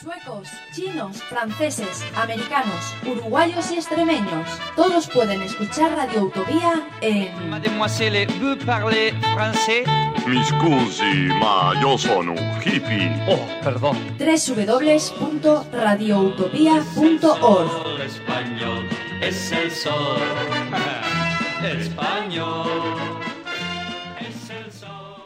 Suecos, chinos, franceses, americanos, uruguayos y extremeños. Todos pueden escuchar Radio Utopía en Mademoiselle, vous parlez français Mi scusi, ma io sono un hippie. Oh, perdón. www.radioutopía.org. español es el sol. español es el sol.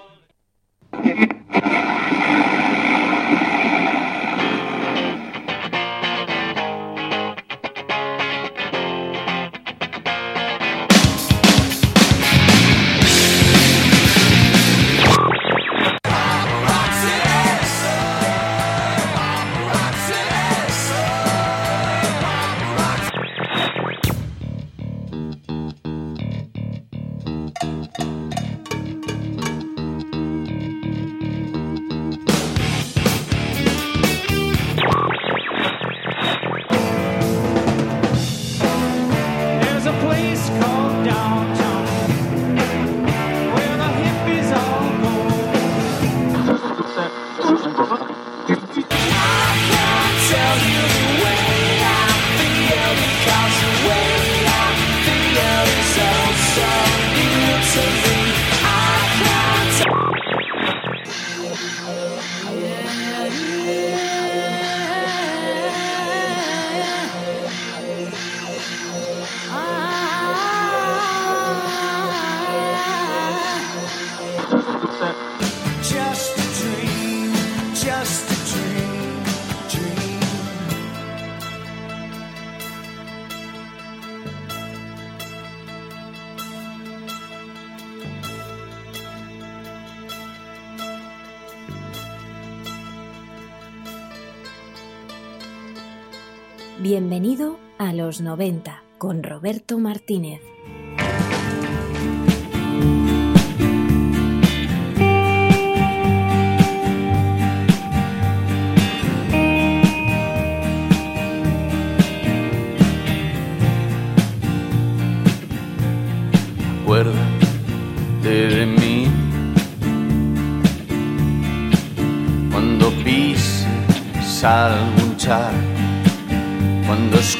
Bienvenido a los 90 con Roberto Martínez.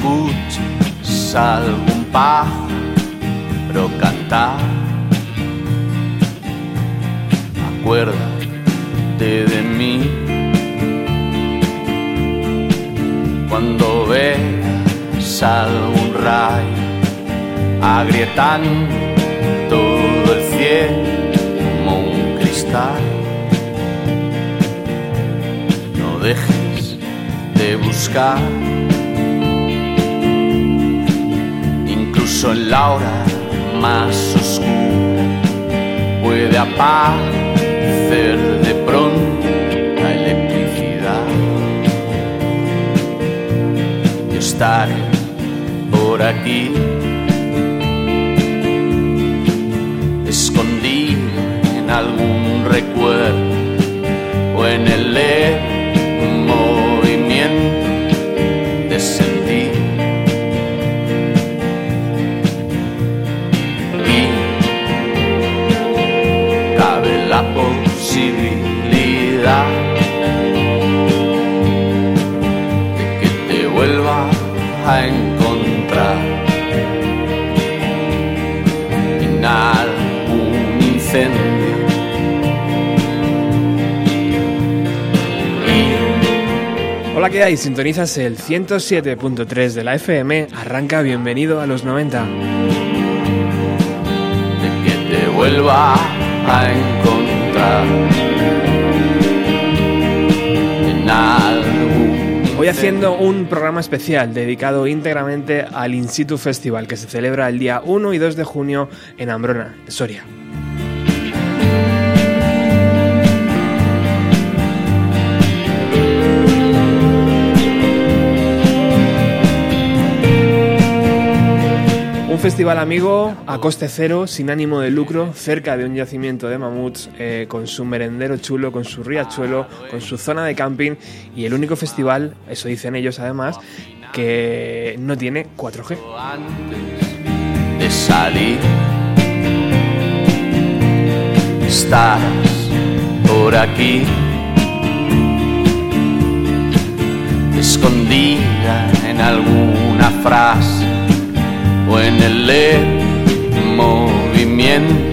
Escuches algún pájaro cantar. Acuérdate de mí cuando veas algún rayo agrietando todo el cielo como un cristal. No dejes de buscar, en la hora más oscura, puede aparecer de pronto la electricidad. Yo estaré por aquí. escondido en algún recuerdo o en el Hola, ¿qué hay? Sintonizas el 107.3 de la FM. Arranca bienvenido a los 90. de que te vuelva a encontrar en algún Hoy haciendo un programa especial dedicado íntegramente al In Situ Festival que se celebra el día 1 y 2 de junio en Ambrona, Soria. Festival amigo a coste cero, sin ánimo de lucro, cerca de un yacimiento de mamuts, eh, con su merendero chulo, con su riachuelo, con su zona de camping y el único festival, eso dicen ellos además, que no tiene 4G. antes de salir. Estás por aquí en alguna frase o en el movimiento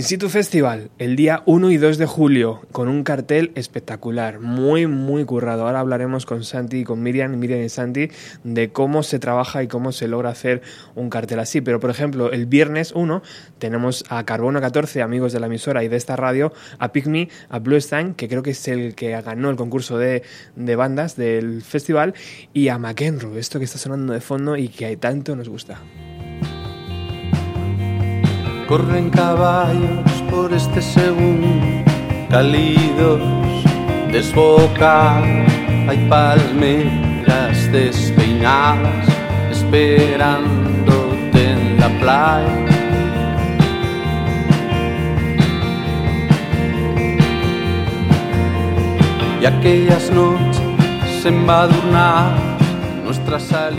In situ Festival, el día 1 y 2 de julio, con un cartel espectacular, muy, muy currado. Ahora hablaremos con Santi y con Miriam, Miriam y Santi, de cómo se trabaja y cómo se logra hacer un cartel así. Pero, por ejemplo, el viernes 1 tenemos a Carbono 14, amigos de la emisora y de esta radio, a Pygmy, a Blue Stein, que creo que es el que ganó el concurso de, de bandas del festival, y a McEnroe, esto que está sonando de fondo y que tanto nos gusta. Corren caballos por este segundo, cálidos, desbocados. Hay palmeras despeinadas, esperándote en la playa. Y aquellas noches embadurnadas.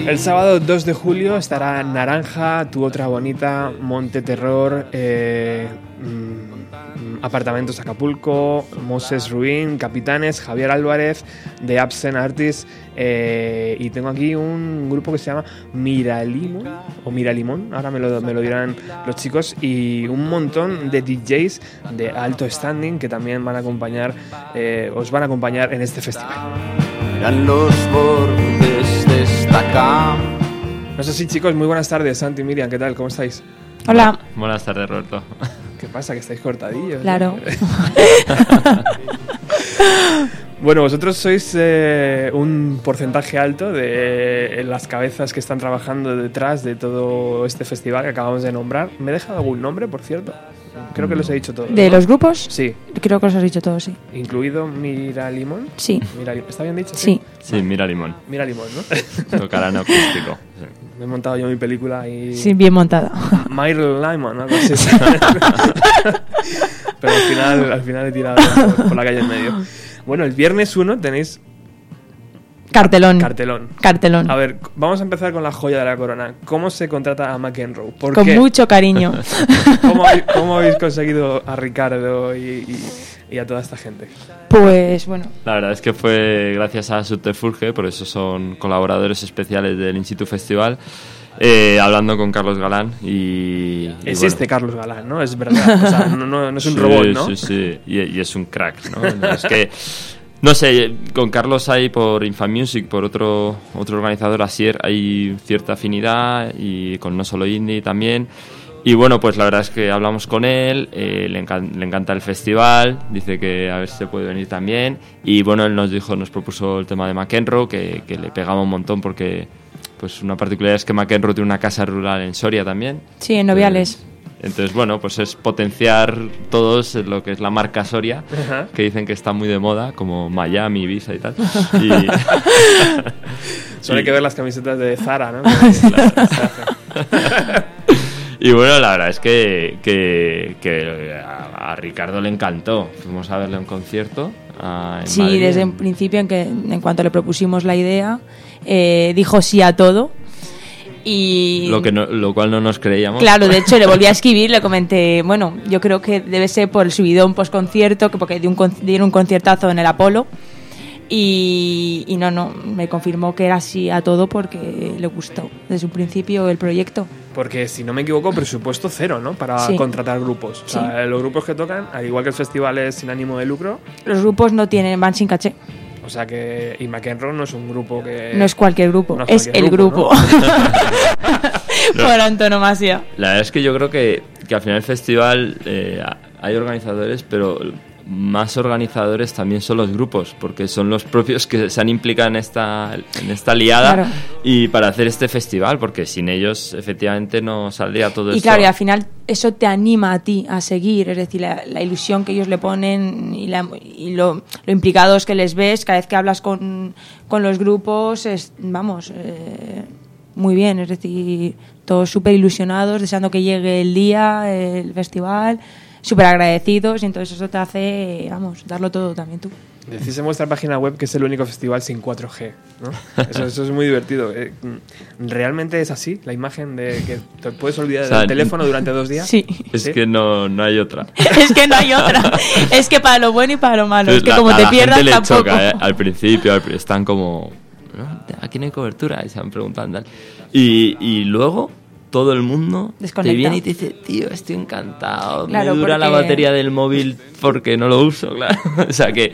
El sábado 2 de julio estará Naranja, Tu Otra Bonita, Monte Terror, eh, mm, Apartamentos Acapulco, Moses Ruin, Capitanes, Javier Álvarez, The Absent Artist. eh, y tengo aquí un grupo que se llama Miralimón, o Miralimón, ahora me lo, me lo dirán los chicos, y un montón de DJs de alto standing que también van a acompañar, eh, os van a acompañar en este festival. Eran los bordes No sé si chicos, muy buenas tardes, Santi, Miriam, ¿qué tal? ¿Cómo estáis? Hola. Buenas tardes, Roberto. ¿Qué pasa? Que estáis cortadillos. ¿eh? Claro. Bueno, vosotros sois eh, un porcentaje alto de las cabezas que están trabajando detrás de todo este festival que acabamos de nombrar. ¿Me he dejado algún nombre, por cierto? Creo que los he dicho todos. ¿De ¿no? los grupos? Sí, Creo que os has dicho todos, sí. incluido Mira Limón. Sí. Mira, ¿Está bien dicho? Sí. Sí, mira Limón. Mira Limón, ¿no? Tocarán acústico. Sí. Me he montado yo mi película y... Sí, bien montada. Myron Lyman, algo así. Pero al final, al final he tirado por, por la calle en medio. Bueno, el viernes 1 tenéis Cartelón. cartelón. Cartelón. A ver, vamos a empezar con la joya de la corona. ¿Cómo se contrata a McEnroe? ¿Por Con qué? mucho cariño. ¿Cómo, habéis- cómo habéis conseguido a Ricardo y, y- y a toda esta gente? Pues bueno, La verdad es que fue gracias a Subterfuge, por eso son colaboradores especiales del Instituto Festival, eh, hablando con Carlos Galán y... y Existe bueno. Carlos Galán, ¿no? Es verdad. O sea, no, no- no es un Sí, robot, ¿no? Sí, sí, y, y es un crack, ¿no? es que, no sé, con Carlos hay por Infamusic, por otro, otro organizador, Asier, hay cierta afinidad y con No Solo Indie también. Y bueno, pues la verdad es que hablamos con él, eh, le, encan- le encanta el festival, dice que a ver si se puede venir también. Y bueno, él nos dijo, nos propuso el tema de McEnroe, que, que le pegaba un montón porque pues una particularidad es que McEnroe tiene una casa rural en Soria también. sí, en Noviales. Entonces, bueno, pues es potenciar todos lo que es la marca Soria, Ajá. que dicen que está muy de moda, como Miami, Ibiza y tal. Y, Solo hay que ver las camisetas de Zara, ¿no? y bueno, la verdad es que, que, que a, a Ricardo le encantó. Fuimos a verle a un concierto. ah, en Sí, Madrid. desde un principio, en, que, en cuanto le propusimos la idea, eh, dijo sí a todo. Y Lo, que no- lo cual no nos creíamos. Claro, de hecho le volví a escribir, le comenté, bueno, yo creo que debe ser por el subidón post concierto, que porque dio un, dieron un conciertazo en el Apolo. Y, y no, no, me confirmó que era así a todo porque le gustó desde un principio el proyecto. Porque si no me equivoco, presupuesto cero, ¿no? Para Sí. contratar grupos. O sea, los grupos que tocan, al igual que el festival es sin ánimo de lucro, Los grupos no tienen, van sin caché. O sea que. Y McEnroe no es un grupo que. No es cualquier grupo, no es cualquier el grupo. ¿no? Por antonomasia. La verdad es que yo creo que, que al final el festival eh, hay organizadores, pero más organizadores también son los grupos, porque son los propios que se han implicado en esta, en esta liada Claro. y para hacer este festival, porque sin ellos efectivamente no saldría todo Y esto. claro, y al final eso te anima a ti a seguir, es decir, la, la ilusión que ellos le ponen y, la- y lo, lo implicados que les ves cada vez que hablas con, con los grupos, es, vamos, eh, muy bien, es decir, todos súper ilusionados, deseando que llegue el día, el festival, súper agradecidos y entonces eso te hace, vamos, darlo todo también tú. Decís en vuestra página web que es el único festival sin 4G, ¿no? Eso, eso es muy divertido. Eh, ¿Realmente es así? La imagen de que te puedes olvidar O sea, del teléfono durante dos días. Sí. Es ¿Sí? que no, no hay otra. es que no hay otra. Es que para lo bueno y para lo malo. Es que La- como a te la pierdas gente le tampoco. choca, ¿eh? Al principio al están como... "No, Aquí no hay cobertura, y se han preguntado. Y, y luego todo el mundo te viene y te dice, tío, estoy encantado. Claro, me dura la batería del móvil porque no lo uso, claro. o sea que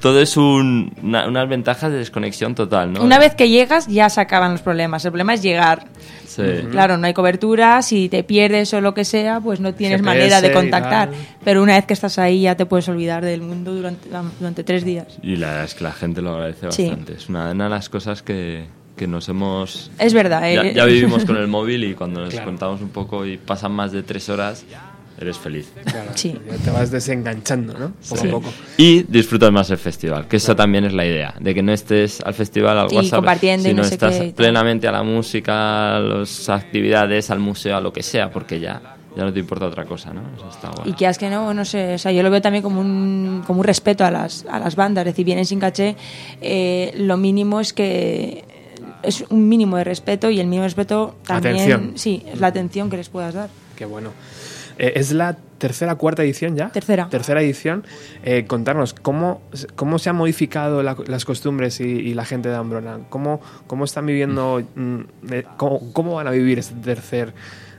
todo es un- una- unas ventajas de desconexión total, ¿no? Una vez que llegas ya se acaban los problemas. El problema es llegar. Sí. Claro, no hay cobertura, si te pierdes o lo que sea, pues no tienes GPS manera de contactar. Pero una vez que estás ahí ya te puedes olvidar del mundo durante, durante tres días. Y la verdad es que la gente lo agradece Sí. bastante. Es una, una de las cosas que, que nos hemos... Es verdad, Ya, ¿eh? ya vivimos con el móvil y cuando nos Claro. contamos un poco y pasan más de tres horas, eres feliz. Claro, Sí. ya te vas desenganchando, ¿no? Poco Sí. a poco. Y disfrutas más el festival, que eso también es la idea, de que no estés al festival, al Sí, WhatsApp, compartiendo y sino no sé estás qué y plenamente a la música, a las actividades, al museo, a lo que sea, porque ya, ya no te importa otra cosa, ¿no? Eso está guay. Y que es que no, no sé, o sea, yo lo veo también como un, como un respeto a las, a las bandas, es decir, vienen sin caché, eh, lo mínimo es que es un mínimo de respeto y el mínimo de respeto también, Atención. sí, es la atención que les puedas dar. Qué bueno. Eh, ¿Es la tercera, cuarta edición ya? Tercera. Tercera edición. Eh, contarnos, ¿cómo, ¿cómo se han modificado la- las costumbres y, y la gente de Ambrona? ¿Cómo, cómo están viviendo, mm, eh, cómo, cómo van a vivir este tercer,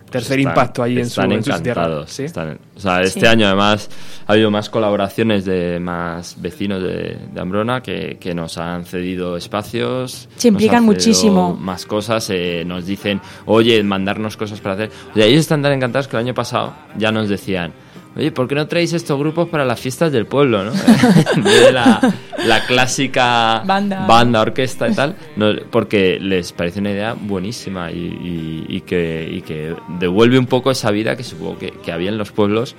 tercer Están- impacto allí en su, están en sus tierras? encantados. ¿Sí? están- o sea, este Sí. año además ha habido más colaboraciones de más vecinos de, de Ambrona que, que nos han cedido espacios. Se nos implican han cedido muchísimo. Más cosas, eh, nos dicen, oye, mandarnos cosas para hacer. O sea, ellos están tan encantados que el año pasado ya nos decían, oye, ¿por qué no traéis estos grupos para las fiestas del pueblo? ¿no? en vez de la, la clásica Banda. orquesta y tal, no, porque les parece una idea buenísima y, y- y que, y que devuelve un poco esa vida que supongo que, que había en los pueblos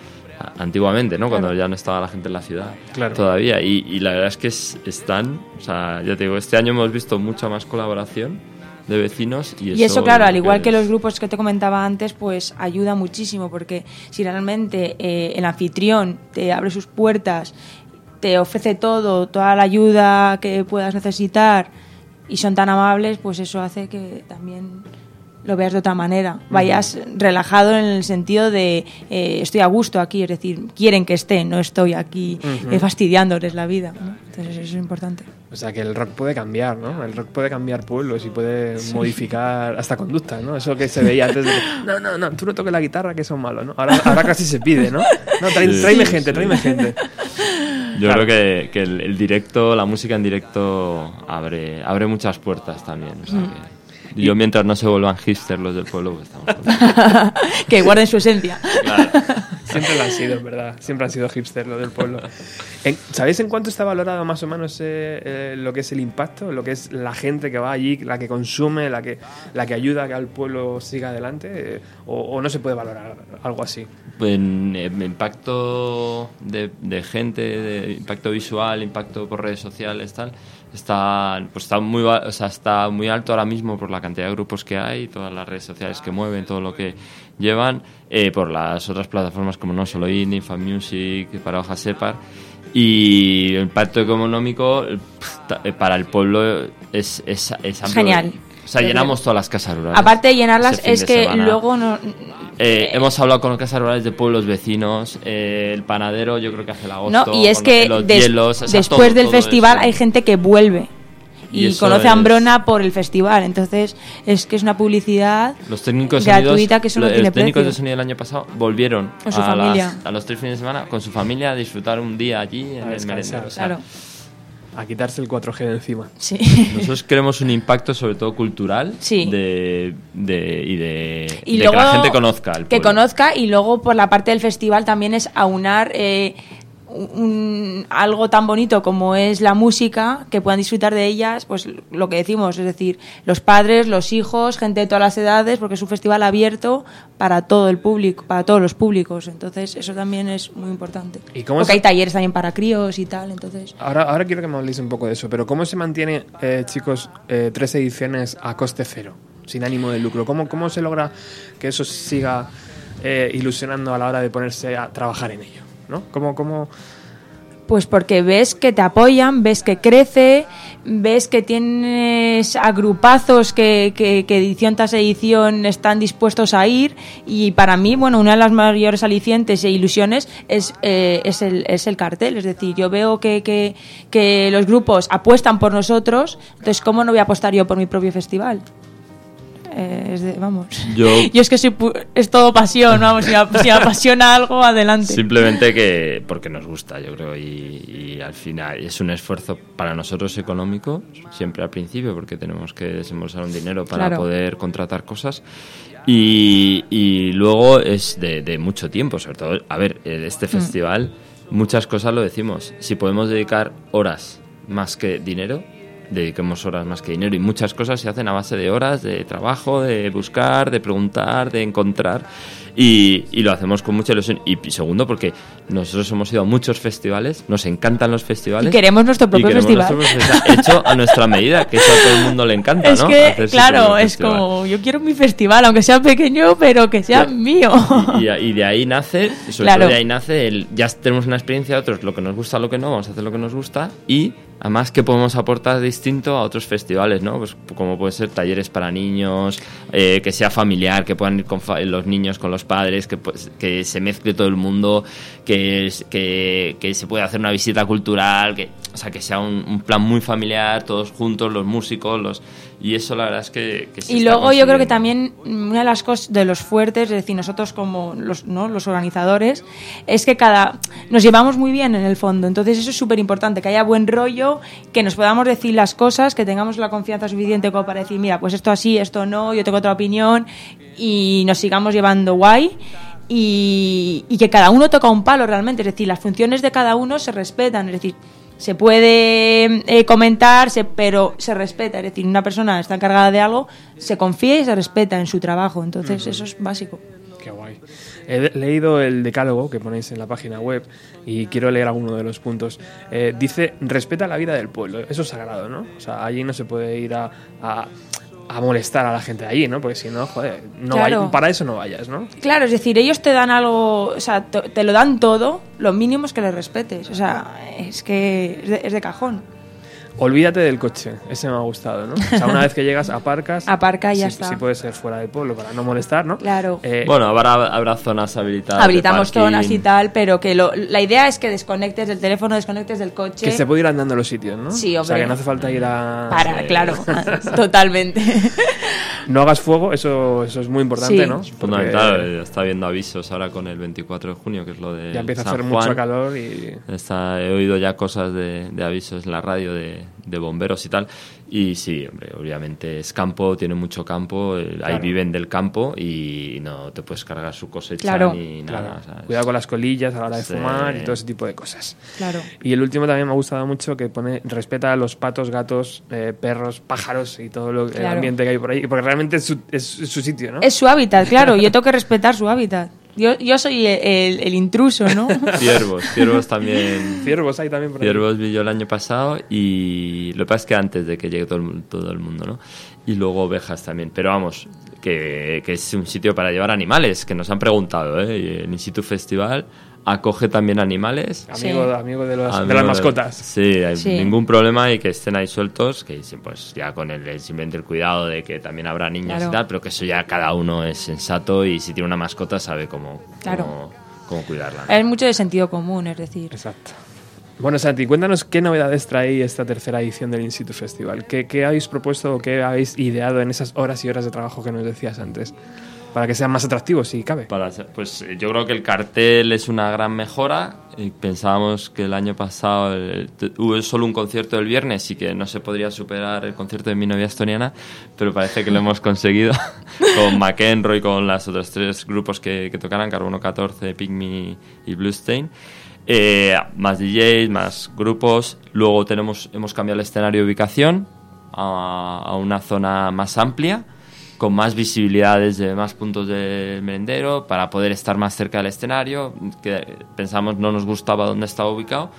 antiguamente, ¿no? Cuando ya no estaba la gente en la ciudad Claro. todavía. Y, y la verdad es que es- están, o sea, ya te digo, este año hemos visto mucha más colaboración de vecinos y, Y eso, claro, al igual que es- los grupos que te comentaba antes, pues ayuda muchísimo porque si realmente eh, el anfitrión te abre sus puertas, te ofrece todo, toda la ayuda que puedas necesitar y son tan amables, pues eso hace que también lo veas de otra manera. Vayas relajado en el sentido de eh, estoy a gusto aquí, es decir, quieren que esté, no estoy aquí eh, fastidiándoles la vida. ¿no? Entonces eso es importante. O sea, que el rock puede cambiar, ¿no? El rock puede cambiar pueblos y puede modificar hasta conductas, ¿no? Eso que se veía antes de no, no, no, tú no toques la guitarra que son malos, ¿no? Ahora, ahora casi se pide, ¿no? No, tráeme sí, gente, sí. tráeme gente. Yo Claro. creo que, que el, el directo, la música en directo abre, abre muchas puertas también. o sea Mm. que- y yo mientras no se vuelvan hipsters los del pueblo, pues estamos contentos. que guarden su esencia. Claro. Siempre lo han sido, en verdad. Siempre han sido hipster lo del pueblo. En- ¿Sabéis en cuánto está valorado más o menos eh, eh, lo que es el impacto? Lo que es la gente que va allí, la que consume, la que, la que ayuda a que el pueblo siga adelante? eh, o, o no se puede valorar algo así? En, en impacto de, de gente, de impacto visual, impacto por redes sociales, tal, está, pues está, muy, o sea, está muy alto ahora mismo por la cantidad de grupos que hay, todas las redes sociales que mueven, todo lo que llevan, eh, por las otras plataformas como No Solo Indie, Fan Music, para Hoja Separ. Y el impacto económico eh, para el pueblo es, es, es amplio. Genial. O sea, llenamos todas las casas rurales. Aparte de llenarlas, es de que semana. luego no. Eh, hemos hablado con casas rurales de pueblos vecinos, eh, el panadero yo creo que hace el agosto. No, y es que los des- hielos, o sea, después todo, del todo festival eso. hay gente que vuelve Y conoce es- a Ambrona por el festival. Entonces, es que es una publicidad Los técnicos de sonidos, gratuita que eso no los tiene técnicos precio. de sonido del año pasado volvieron Con su a, familia. las- a los tres fines de semana con su familia a disfrutar un día allí en A el merendero. O sea, Claro, A quitarse el 4G de encima. sí. Nosotros queremos un impacto sobre todo cultural Sí. de, de- y de, y de luego que la gente conozca el que conozca y luego por la parte del festival también es aunar eh, un- algo tan bonito como es la música, que puedan disfrutar de ellas, pues lo que decimos, es decir, los padres, los hijos, gente de todas las edades, porque es un festival abierto para todo el público, para todos los públicos. Entonces, eso también es muy importante. ¿Y cómo porque se- hay talleres también para críos y tal, entonces. Ahora, ahora quiero que me habléis un poco de eso, pero ¿cómo se mantiene, eh, chicos, eh, tres ediciones a coste cero, sin ánimo de lucro? ¿Cómo, cómo se logra que eso siga eh, ilusionando a la hora de ponerse a trabajar en ello? ¿No? ¿Cómo. Pues porque ves que te apoyan, ves que crece, ves que tienes agrupazos que, que, que edición tras edición están dispuestos a ir y para mí, bueno, una de las mayores alicientes e ilusiones es, eh, es, el, es el cartel. Es decir, yo veo que, que, que los grupos apuestan por nosotros, entonces ¿cómo no voy a apostar yo por mi propio festival? Eh, es de- vamos. Yo- es que soy pu- es todo pasión, vamos, si me, si me apasiona algo, adelante. Simplemente que porque nos gusta, yo creo, y, y al final es un esfuerzo para nosotros económico, siempre al principio, porque tenemos que desembolsar un dinero para Claro. poder contratar cosas. Y, y luego es de, de mucho tiempo, sobre todo, a ver, este Mm. festival, muchas cosas lo decimos, si podemos dedicar horas más que dinero, dediquemos horas más que dinero y muchas cosas se hacen a base de horas, de trabajo, de buscar, de preguntar, de encontrar y, y lo hacemos con mucha ilusión. Y segundo, porque nosotros hemos ido a muchos festivales, nos encantan los festivales. Y queremos nuestro y propio queremos festival. nuestro propio festival, Hecho a nuestra medida, que eso a todo el mundo le encanta, Es ¿no? que, Hacer claro, es festival. como, yo quiero mi festival, aunque sea pequeño, pero que sea Claro. mío. Y, y de ahí nace, sobre Claro. todo de ahí nace el ya tenemos una experiencia, otros lo que nos gusta, lo que no, vamos a hacer lo que nos gusta y además que podemos aportar distinto a otros festivales, ¿no? Pues como puede ser talleres para niños, eh, que sea familiar, que puedan ir con los niños con los padres, que, pues, que se mezcle todo el mundo, que, que se pueda hacer una visita cultural, que, o sea, que sea un, un plan muy familiar, todos juntos, los músicos, los y eso la verdad es que, que se Y luego yo creo que también una de las cosas de los fuertes, es decir, nosotros como los, ¿no? los organizadores, es que cada nos llevamos muy bien en el fondo. Entonces eso es súper importante, que haya buen rollo, que nos podamos decir las cosas, que tengamos la confianza suficiente como para decir, mira, pues esto así, esto no, yo tengo otra opinión, y nos sigamos llevando guay. Y, y que cada uno toca un palo realmente, es decir, las funciones de cada uno se respetan, es decir, se puede eh, comentar, se- pero se respeta. Es decir, una persona está encargada de algo, se confía y se respeta en su trabajo. Entonces, eso es básico. Qué guay. He leído el decálogo que ponéis en la página web y quiero leer alguno de los puntos. Eh, dice, respeta la vida del pueblo. Eso es sagrado, ¿no? O sea, allí no se puede ir a, a- a molestar a la gente de allí, ¿no? Porque si no, joder, no Claro. para eso no vayas, ¿no? Claro, es decir, ellos te dan algo, o sea, te, te lo dan todo, lo mínimo es que les respetes. O sea, es que es de, es de cajón. Olvídate del coche, ese me ha gustado, ¿no? O sea, una vez que llegas, aparcas. Aparca y ya sí, está. Sí puede ser fuera del pueblo para no molestar, ¿no? Claro. Eh, Bueno, habrá, habrá zonas habilitadas. de Habilitamos zonas y tal, pero que lo- la idea es que desconectes del teléfono, desconectes del coche. que se puede ir andando a los sitios, ¿no? Sí, O sea, hombre. que no hace falta ir a... Para, claro, totalmente. No hagas fuego, eso, eso es muy importante, Sí. ¿no? Fundamental, Porque eh, está viendo avisos ahora con el 24 de junio, que es lo de Ya empieza a hacer Juan. mucho calor y... Está, he oído ya cosas de, de avisos en la radio de, de bomberos y tal. Y sí, hombre, obviamente es campo, tiene mucho campo, eh, ahí viven del campo y no te puedes cargar su cosecha Claro. ni Claro. nada. ¿sabes? Cuidado con las colillas a la hora de Sí. fumar y todo ese tipo de cosas. Claro. Y el último también me ha gustado mucho que pone respeta a los patos, gatos, eh, perros, pájaros y todo lo, el ambiente que hay por ahí. Porque realmente es su, es su sitio, ¿no? Es su hábitat, claro. Yo tengo que respetar su hábitat. Yo, yo soy el, el- el intruso, ¿no? Ciervos, ciervos también. Ciervos hay también por ahí. Ciervos vi yo el año pasado y lo que pasa es que antes de que llegue todo el, todo el mundo, ¿no? Y luego ovejas también. Pero vamos, que, que es un sitio para llevar animales, que nos han preguntado, ¿eh? El Instituto Festival acoge también animales. Amigo, Sí. amigo de, los- de Amigo las de- mascotas. Sí, hay Sí. ningún problema y que estén ahí sueltos, que pues ya con el, el- simplemente el cuidado de que también habrá niños Claro. y tal, pero que eso ya cada uno es sensato y si tiene una mascota sabe cómo, Claro. cómo, cómo cuidarla. ¿no? Es mucho de sentido común, es decir. Exacto. Bueno, Santi, cuéntanos qué novedades trae esta tercera edición del Instituto Festival. ¿Qué, qué habéis propuesto o qué habéis ideado en esas horas y horas de trabajo que nos decías antes? Para que sean más atractivos, si cabe. Para pues eh, yo creo que el cartel es una gran mejora. Pensábamos que el año pasado el- hubo solo un concierto el viernes y que no se podría superar el concierto de mi novia estoniana, pero parece que lo hemos conseguido con McEnroe y con las otros tres grupos que, que tocaran, Carbono 14, Pygmy y Bluestain. Eh, más DJs, más grupos. Luego tenemos, hemos cambiado el escenario de ubicación a, a una zona más amplia, con más visibilidad desde más puntos del merendero, para poder estar más cerca del escenario, que pensamos no nos gustaba dónde estaba ubicado.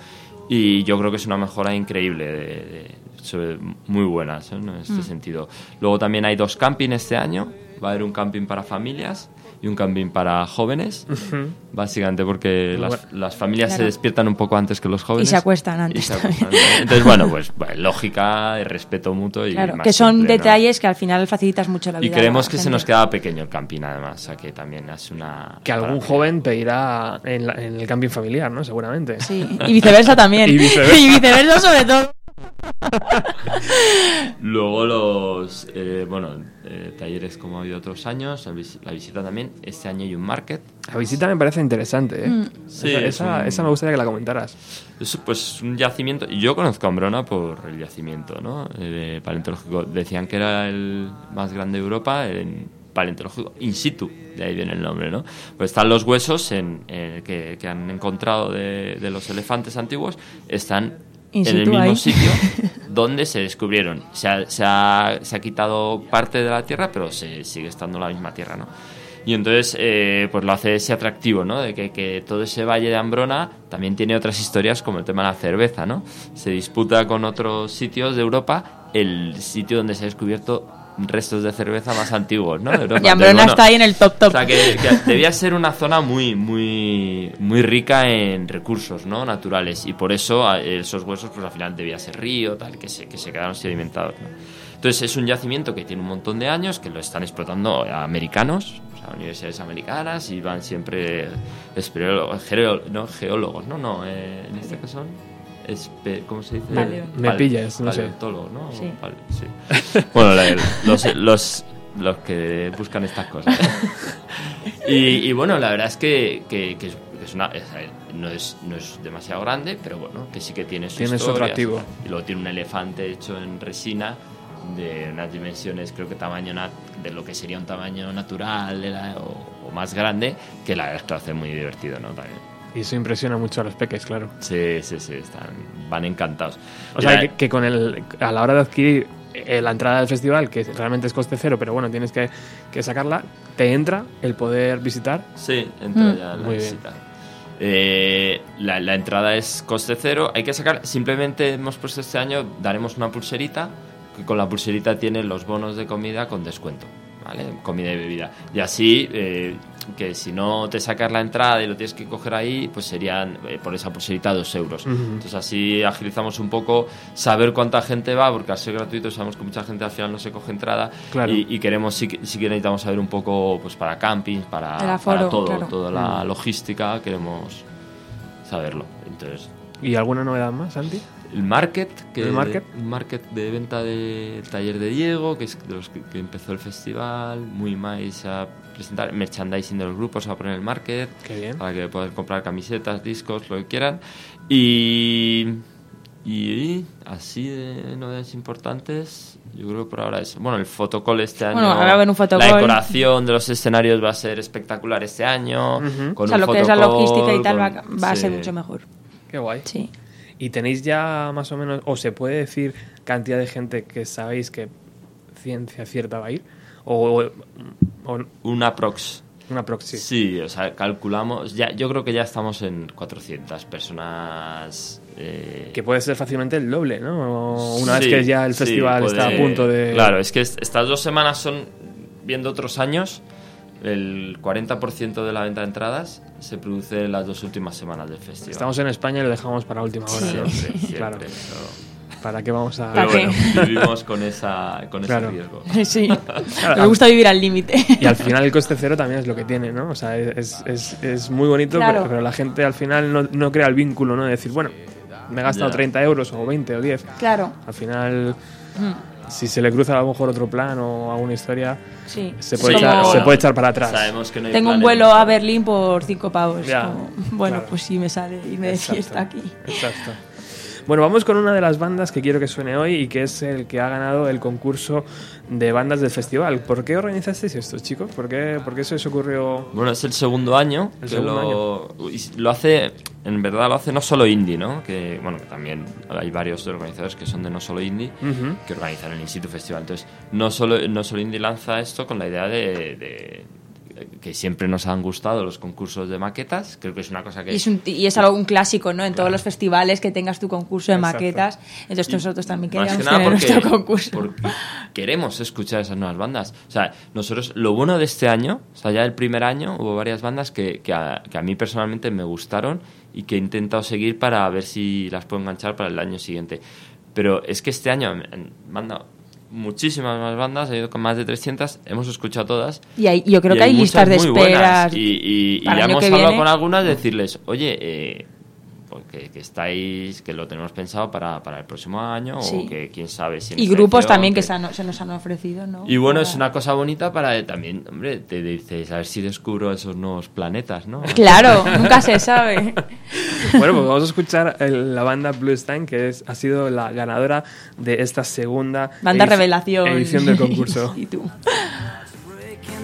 Y yo creo que es una mejora increíble, de- de- sobre- muy buena en este sentido. Luego también hay dos campings este año. Va a haber un camping para familias y un camping para jóvenes. Básicamente porque las, las familias se despiertan un poco antes que los jóvenes. Y se acuestan Y antes se acuestan. Entonces, bueno, pues bueno, lógica, y respeto mutuo y Claro, más que son simple, ¿no? detalles que al final facilitas mucho la Y vida. creemos a que se nos queda pequeño el camping, además. O sea, que también es una... Que algún joven pedirá en, la- en el camping familiar, ¿no? Seguramente. Sí, y viceversa también. Y viceversa. Y viceversa sobre todo. Luego los, eh, bueno, eh, talleres como ha habido otros años, la, vis- la visita también. Este año hay un market. La visita me parece interesante, ¿eh? Sí, esa, es esa, un- esa me gustaría que la comentaras. Es pues un yacimiento. y Yo conozco a Ambrona por el yacimiento, ¿no? Eh, de paleontológico. Decían que era el más grande de Europa en paleontológico in situ. De ahí viene el nombre, ¿no? Pues están los huesos en, en- que, que han encontrado de, de los elefantes antiguos. Están en el mismo ahí. sitio donde se descubrieron. Se ha, se ha- se ha quitado parte de la tierra, pero se sigue estando la misma tierra, ¿no? Y entonces, eh, pues lo hace ese atractivo, ¿no? De que, que todo ese valle de Ambrona también tiene otras historias como el tema de la cerveza, ¿no? Se disputa con otros sitios de Europa el sitio donde se ha descubierto restos de cerveza más antiguos, ¿no? Europa. Y Ambrona bueno, está ahí en el top top. o sea, que, que debía ser una zona muy, muy, muy rica en recursos ¿no? naturales y por eso esos huesos, pues al final debía ser río, tal, que se, que se quedaron sedimentados. ¿no? Entonces es un yacimiento que tiene un montón de años, que lo están explotando americanos, o sea, universidades americanas y van siempre espeleólogos, geo- no, geólogos, no, no, eh, en este caso espe- ¿cómo se dice? Paleo. Me pillas, no sé. ¿no? Sí. Vale, sí. Bueno, la- los, los, los que buscan estas cosas. Y, y bueno, la verdad es que, que- que es, que es una, es- no, es, no es demasiado grande, pero bueno, que sí que tiene su Tiene su historia, atractivo. Y luego tiene un elefante hecho en resina de unas dimensiones, creo que tamaño nat- de lo que sería un tamaño natural era- o, o más grande, que la verdad es que lo hace muy divertido, ¿no? También. Y eso impresiona mucho a los peques, claro. Sí, sí, sí, están, van encantados. O sea, la- que, que con el, a la hora de adquirir eh, la entrada del festival, que realmente es coste cero, pero bueno, tienes que, que sacarla, te entra el poder visitar. Sí, entra Mm. ya la Muy bien. visita. Eh, la, la entrada es coste cero. Hay que sacar, simplemente hemos puesto este año, daremos una pulserita, que con la pulserita tiene los bonos de comida con descuento. ¿Vale? Comida y bebida. Y así, eh, que si no te sacas la entrada y lo tienes que coger ahí, pues serían eh, por esa pulserita dos euros. Entonces así agilizamos un poco saber cuánta gente va, porque al ser gratuito sabemos que mucha gente al final no se coge entrada. Claro. Y, y queremos, sí, que- sí que necesitamos saber un poco pues para campings, para, aforo, para todo, claro. toda la logística, queremos saberlo. Entonces, ¿Y alguna novedad más, Santi? El market, que ¿El market? el market de venta del taller de Diego, que es de los que, que empezó el festival, muy más a presentar merchandising de los grupos, a poner el market, Qué bien. para que puedan comprar camisetas, discos, lo que quieran. Y, y así de novedades importantes, yo creo que por ahora es. Bueno, el fotocall este año. Bueno, va a haber un photocall. La decoración de los escenarios va a ser espectacular este año. Ujú. con o sea, un lo que es la logística y tal va, con- va a sí. ser mucho mejor. Qué guay. Sí. ¿Y tenéis ya más o menos, o se puede decir cantidad de gente que sabéis que ciencia cierta va a ir? ¿O, o Una prox. una proxy? Sí, o sea, calculamos. Ya, yo creo que ya estamos en 400 personas. eh, Que puede ser fácilmente el doble, ¿no? Una Sí, vez que ya el sí, festival está a punto de... Claro, es que est- estas dos semanas son, viendo otros años, el 40% de la venta de entradas se produce en las dos últimas semanas del festival. Estamos en España y lo dejamos para última hora, ¿no? Siempre, siempre. Claro. eso. ¿Para qué vamos a...? Pero bueno, vivimos con, esa, con Claro. ese riesgo. Sí. Me gusta vivir al límite. Y al final el coste cero también es lo que tiene, ¿no? O sea, es, es, es muy bonito, Claro. pero, pero la gente al final no, no crea el vínculo, ¿no? De decir, bueno, me he gastado Ya. 30 euros o 20 o 10. Claro. Al final, Mm, si se le cruza a lo mejor otro plan o alguna historia, Sí. se puede, Sí, echar, se puede echar para atrás. Sabemos que no hay Tengo un vuelo a Berlín por cinco pavos. Ya, Como, bueno, claro. pues sí me sale irme de Exacto, fiesta aquí. Exacto. Bueno, vamos con una de las bandas que quiero que suene hoy y que es el que ha ganado el concurso de bandas del festival. ¿Por qué organizasteis esto, chicos? ¿Por qué, por qué se os ocurrió? Bueno, es el segundo año El que segundo lo, y lo hace, en verdad lo hace no solo indie, ¿no? Que, bueno, que también hay varios organizadores que son de no solo indie que organizan el Instituto Festival. Entonces, no solo, no solo indie lanza esto con la idea de, de- que siempre nos han gustado los concursos de maquetas. Creo que es una cosa que Y es, un- y es algo un clásico, ¿no? En todos los festivales que tengas tu concurso de Exacto. maquetas. Entonces nosotros también Más queríamos que nada tener porque, nuestro concurso. porque queremos escuchar esas nuevas bandas. O sea, nosotros, lo bueno de este año, o sea, ya el primer año hubo varias bandas que, que, a, que a mí personalmente me gustaron y que he intentado seguir para ver si las puedo enganchar para el año siguiente. Pero es que este año me han mandado muchísimas más bandas, con más de 300, hemos escuchado todas. Y hay- yo creo y que hay listas de esperas Y, y- y ya hemos hablado viene. con algunas, decirles, oye, eh, que, que estáis, que lo tenemos pensado para, para el próximo año, Sí. o que quién sabe si Y grupos edición, también que que- se, han- se nos han ofrecido, ¿no? y bueno, es una cosa bonita para eh, también, hombre, te dices, a ver si descubro esos nuevos planetas, ¿no? Claro, nunca se sabe. Bueno, pues vamos a escuchar el- la banda Bluestein, que es, ha sido la ganadora de esta segunda Banda edici- revelación. edición del concurso. y tú.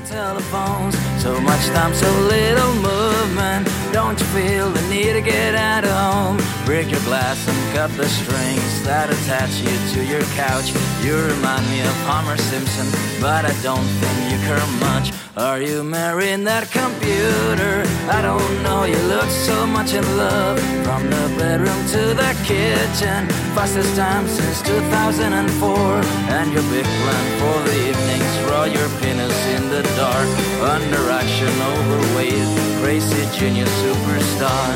Telephones, so much time, so little movement. Don't you feel the need to get out of home? Break your glass and cut the strings that attach you to your couch. You remind me of Homer Simpson, but I don't think you care much. Are you marrying that computer? I don't know, you look so much in love. From the bedroom to the kitchen, fastest time since 2004. And your big plan for the evenings, draw your penis in the dark. Under action, overweight, crazy junior superstar.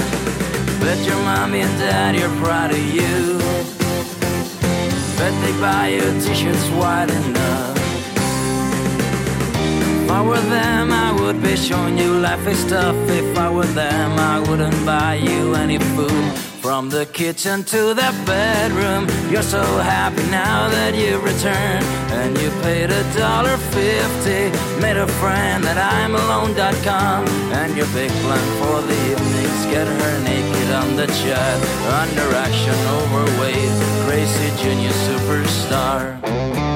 Bet your mommy and daddy are proud of you. Bet they buy you t-shirts wide enough. If I were them, I would be showing you life is tough. If I were them, I wouldn't buy you any food. From the kitchen to the bedroom, you're so happy now that you've returned. And you paid a dollar fifty, made a friend at I'mAlone.com. And your big plan for the evenings, get her naked on the chat. Under action, overweight, crazy junior superstar.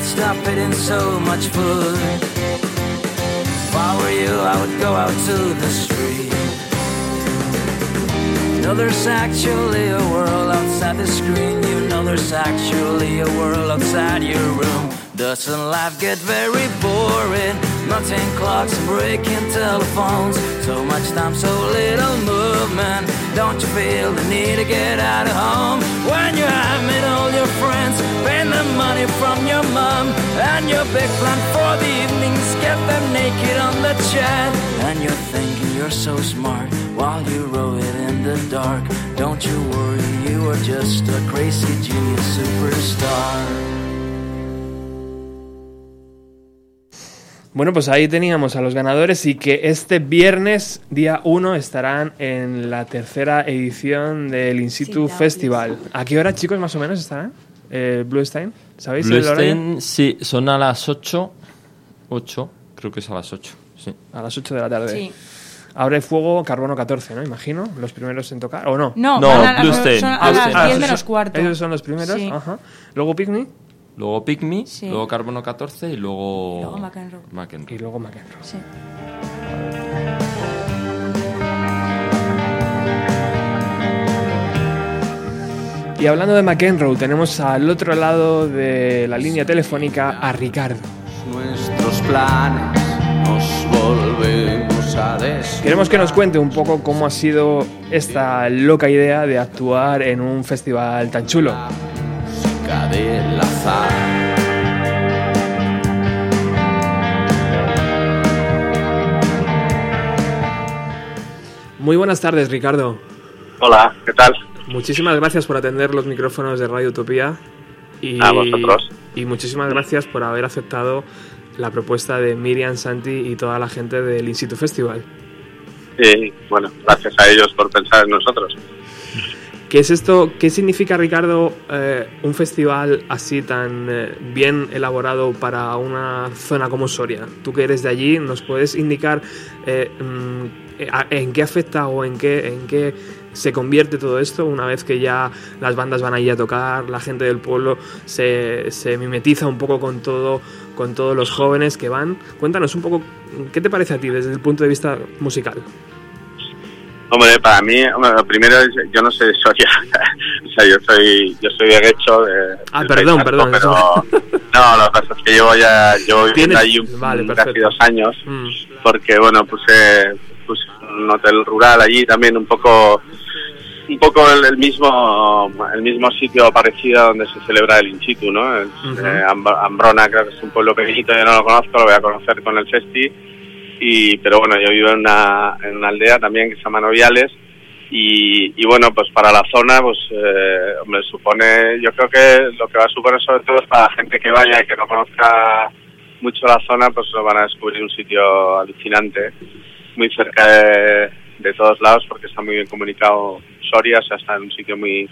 I were you, I'd stop eating so much food. If I were you, I would go out to the street. You know there's actually a world outside the screen. You know there's actually a world outside your room. Doesn't life get very boring? Mounting clocks and breaking telephones. So much time, so little movement. Don't you feel the need to get out of home? When you have met all your money from your mom. And your big plan for the evenings, get them naked on the chat. And you're thinking you're so smart while you roll it in the dark. Don't you worry, you are just a crazy genius superstar. Bueno, pues ahí teníamos a los ganadores y que este viernes, día 1, estarán en la tercera edición del In Situ Sí, Festival. ¿A qué hora, chicos, más o menos estarán? Eh, Bluestein, ¿sabéis el horario? Bluestein, sí, son a las 8, 8, creo que es a las 8, sí. A las 8 de la tarde. Sí. Abre fuego Carbono 14, ¿no? Imagino. Los primeros en tocar. ¿O no? No, No, a Bluestein. son a Ah, las ah, 10 esos menos son- cuarto. Ellos son los primeros. Sí. Ajá. Luego Picnic Luego Pick Me, Sí. luego Carbono 14 y luego... Luego McEnroe. McEnroe. y luego McEnroe. Sí. Y hablando de McEnroe, tenemos al otro lado de la línea telefónica a Ricardo. Nuestros planes nos volvemos a. Queremos que nos cuente un poco cómo ha sido esta loca idea de actuar en un festival tan chulo. música del azar. Muy buenas tardes, Ricardo. Hola, ¿qué tal? Muchísimas gracias por atender los micrófonos de Radio Utopía. Y, A vosotros. Y muchísimas gracias por haber aceptado la propuesta de Miriam, Santi y toda la gente del In Situ Festival. Y bueno, gracias a ellos por pensar en nosotros. ¿Qué es esto? ¿Qué significa, Ricardo, eh, un festival así tan eh, bien elaborado para una zona como Soria? Tú que eres de allí, ¿nos puedes indicar eh, mm, en qué afecta o en qué, en qué se convierte todo esto una vez que ya las bandas van allí a tocar, la gente del pueblo se, se mimetiza un poco con todo, con todos los jóvenes que van? Cuéntanos un poco, ¿qué te parece a ti desde el punto de vista musical? Hombre, para mí, hombre, lo primero es, yo no soy de Soria, o sea, yo soy, yo soy de Guecho, de, Ah, perdón, perdón, pero no, lo que pasa es que llevo ya, llevo viviendo allí un- vale, casi dos años, Mm. porque bueno, puse, puse un hotel rural allí también un poco, un poco el, el mismo, el mismo sitio parecido donde se celebra el in situ, ¿no? Es, eh, Amb- Ambrona creo que es un pueblo pequeñito, yo no lo conozco, lo voy a conocer con el festi, y pero bueno, yo vivo en una, en una aldea también que se llama Noviales, y, y bueno, pues para la zona, pues eh, me supone, yo creo que lo que va a suponer sobre todo es para la gente que vaya y que no conozca mucho la zona, pues lo van a descubrir un sitio alucinante, muy cerca de, de todos lados, porque está muy bien comunicado Soria, o sea, está en un sitio muy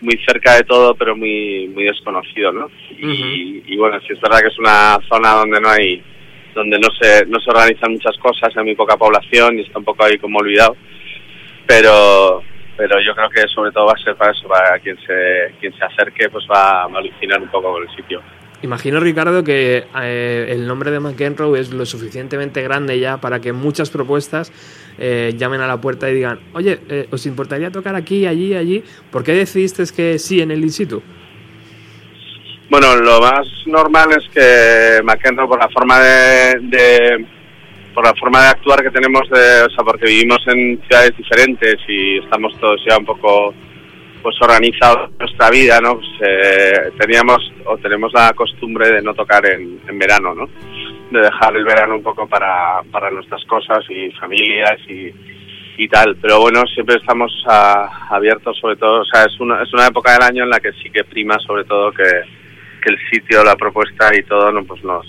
muy cerca de todo, pero muy muy desconocido, ¿no? Y, y bueno, sí es verdad que es una zona donde no hay, donde no se no se organizan muchas cosas, hay muy poca población y está un poco ahí como olvidado pero pero yo creo que sobre todo va a ser para eso, para quien se quien se acerque pues va, va a alucinar un poco con el sitio. Imagino, Ricardo, que eh, el nombre de McEnroe es lo suficientemente grande ya para que muchas propuestas eh, llamen a la puerta y digan, oye, eh, ¿os importaría tocar aquí, allí, allí? ¿Por qué decidiste que sí en el in situ? Bueno, lo más normal es que McEnroe por la forma de, de- por la forma de actuar que tenemos, de, o sea, porque vivimos en ciudades diferentes y estamos todos ya un poco pues organizados en nuestra vida, ¿no? Pues, eh, teníamos o tenemos la costumbre de no tocar en, verano, ¿no? De dejar el verano un poco para, para nuestras cosas y familias y, y tal. Pero bueno, siempre estamos ah, abiertos sobre todo, o sea, es una, es una época del año en la que sí que prima sobre todo que, que el sitio, la propuesta y todo, no, pues nos,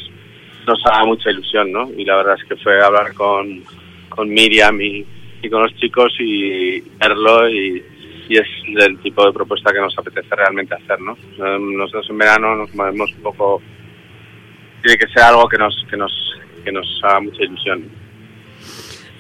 nos haga mucha ilusión, ¿no? Y la verdad es que fue hablar con, con Miriam y, y con los chicos y verlo y, y es el tipo de propuesta que nos apetece realmente hacer, ¿no? Eh, Nosotros en verano nos movemos un poco, tiene que ser algo que nos, que nos, que nos haga mucha ilusión.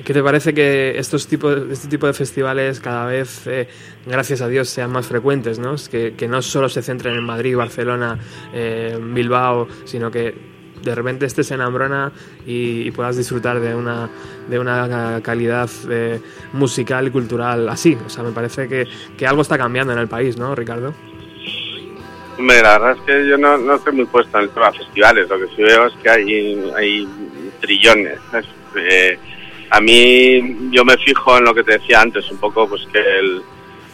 ¿Qué te parece que estos tipos, este tipo de festivales cada vez, eh, gracias a Dios, sean más frecuentes, ¿no? Que, que no solo se centren en Madrid, Barcelona, eh, Bilbao, sino que de repente estés en Ambrona y, puedas disfrutar de una, de una calidad eh, musical y cultural así. O sea, me parece que, que algo está cambiando en el país, ¿no, Ricardo? Hombre, la verdad es que yo no, no estoy muy puesto en el tema de festivales. Lo que sí veo es que hay, hay trillones. Eh, a mí, yo me fijo en lo que te decía antes, un poco pues que el,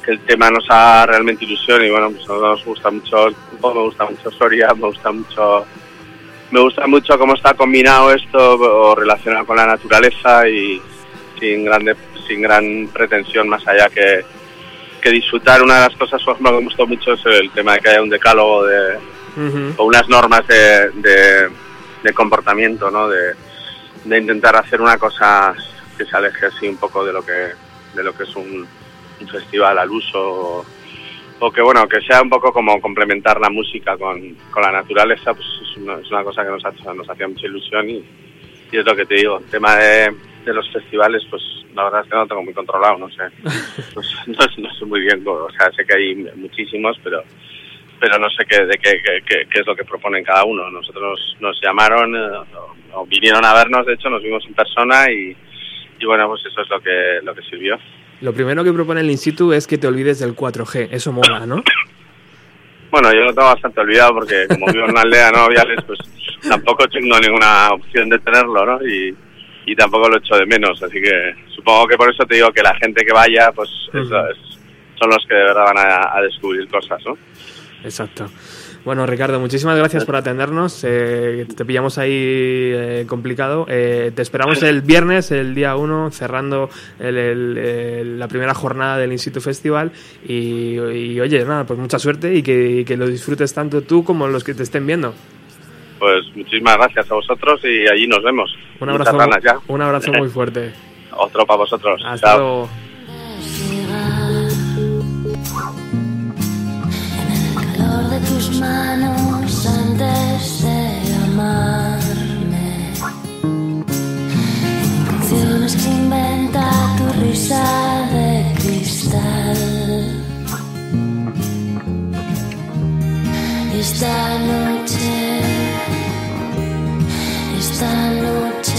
que el tema nos haga realmente ilusión. Y bueno, pues nos gusta mucho me gusta mucho Soria, me gusta mucho. Me gusta mucho cómo está combinado esto o relacionado con la naturaleza y sin grande, sin gran pretensión más allá que, que disfrutar. Una de las cosas, por ejemplo, que me gustó mucho es el tema de que haya un decálogo de, o unas normas de, de, de comportamiento, ¿no? De, de intentar hacer una cosa que se aleje así un poco de lo que de lo que es un, un festival al uso o, que bueno que sea un poco como complementar la música con, con la naturaleza pues es una, es una cosa que nos, ha- nos hacía mucha ilusión y, y es lo que te digo el tema de, de los festivales pues la verdad es que no lo tengo muy controlado no sé Pues, no, no sé muy bien o sea sé que hay muchísimos pero pero no sé qué, de qué, qué- qué- qué es lo que proponen cada uno. Nosotros nos llamaron, eh, o, o vinieron a vernos, de hecho, nos vimos en persona y, y bueno, pues eso es lo que, lo que sirvió. Lo primero que propone el In situ es que te olvides del 4G. Eso mola, ¿no? Bueno, yo lo tengo bastante olvidado porque como vivo en una aldea, ¿no? Viales, pues tampoco tengo ninguna opción de tenerlo, ¿no? Y, y tampoco lo echo de menos, así que supongo que por eso te digo que la gente que vaya, pues eso es- son los que de verdad van a, a descubrir cosas, ¿no? Exacto. Bueno, Ricardo, muchísimas gracias por atendernos. Eh, te pillamos ahí eh, complicado. Eh, te esperamos el viernes, el día 1, cerrando la primera jornada del Instituto Festival. Y, oye, nada, pues mucha suerte y que, lo disfrutes tanto tú como los que te estén viendo pues muchísimas gracias a vosotros y allí nos vemos. Un abrazo, ya. Un abrazo muy fuerte. Otro para vosotros. Hasta Chao. luego. tus manos antes de amarme. Canciones que inventa tu risa de cristal. Y esta noche, esta noche.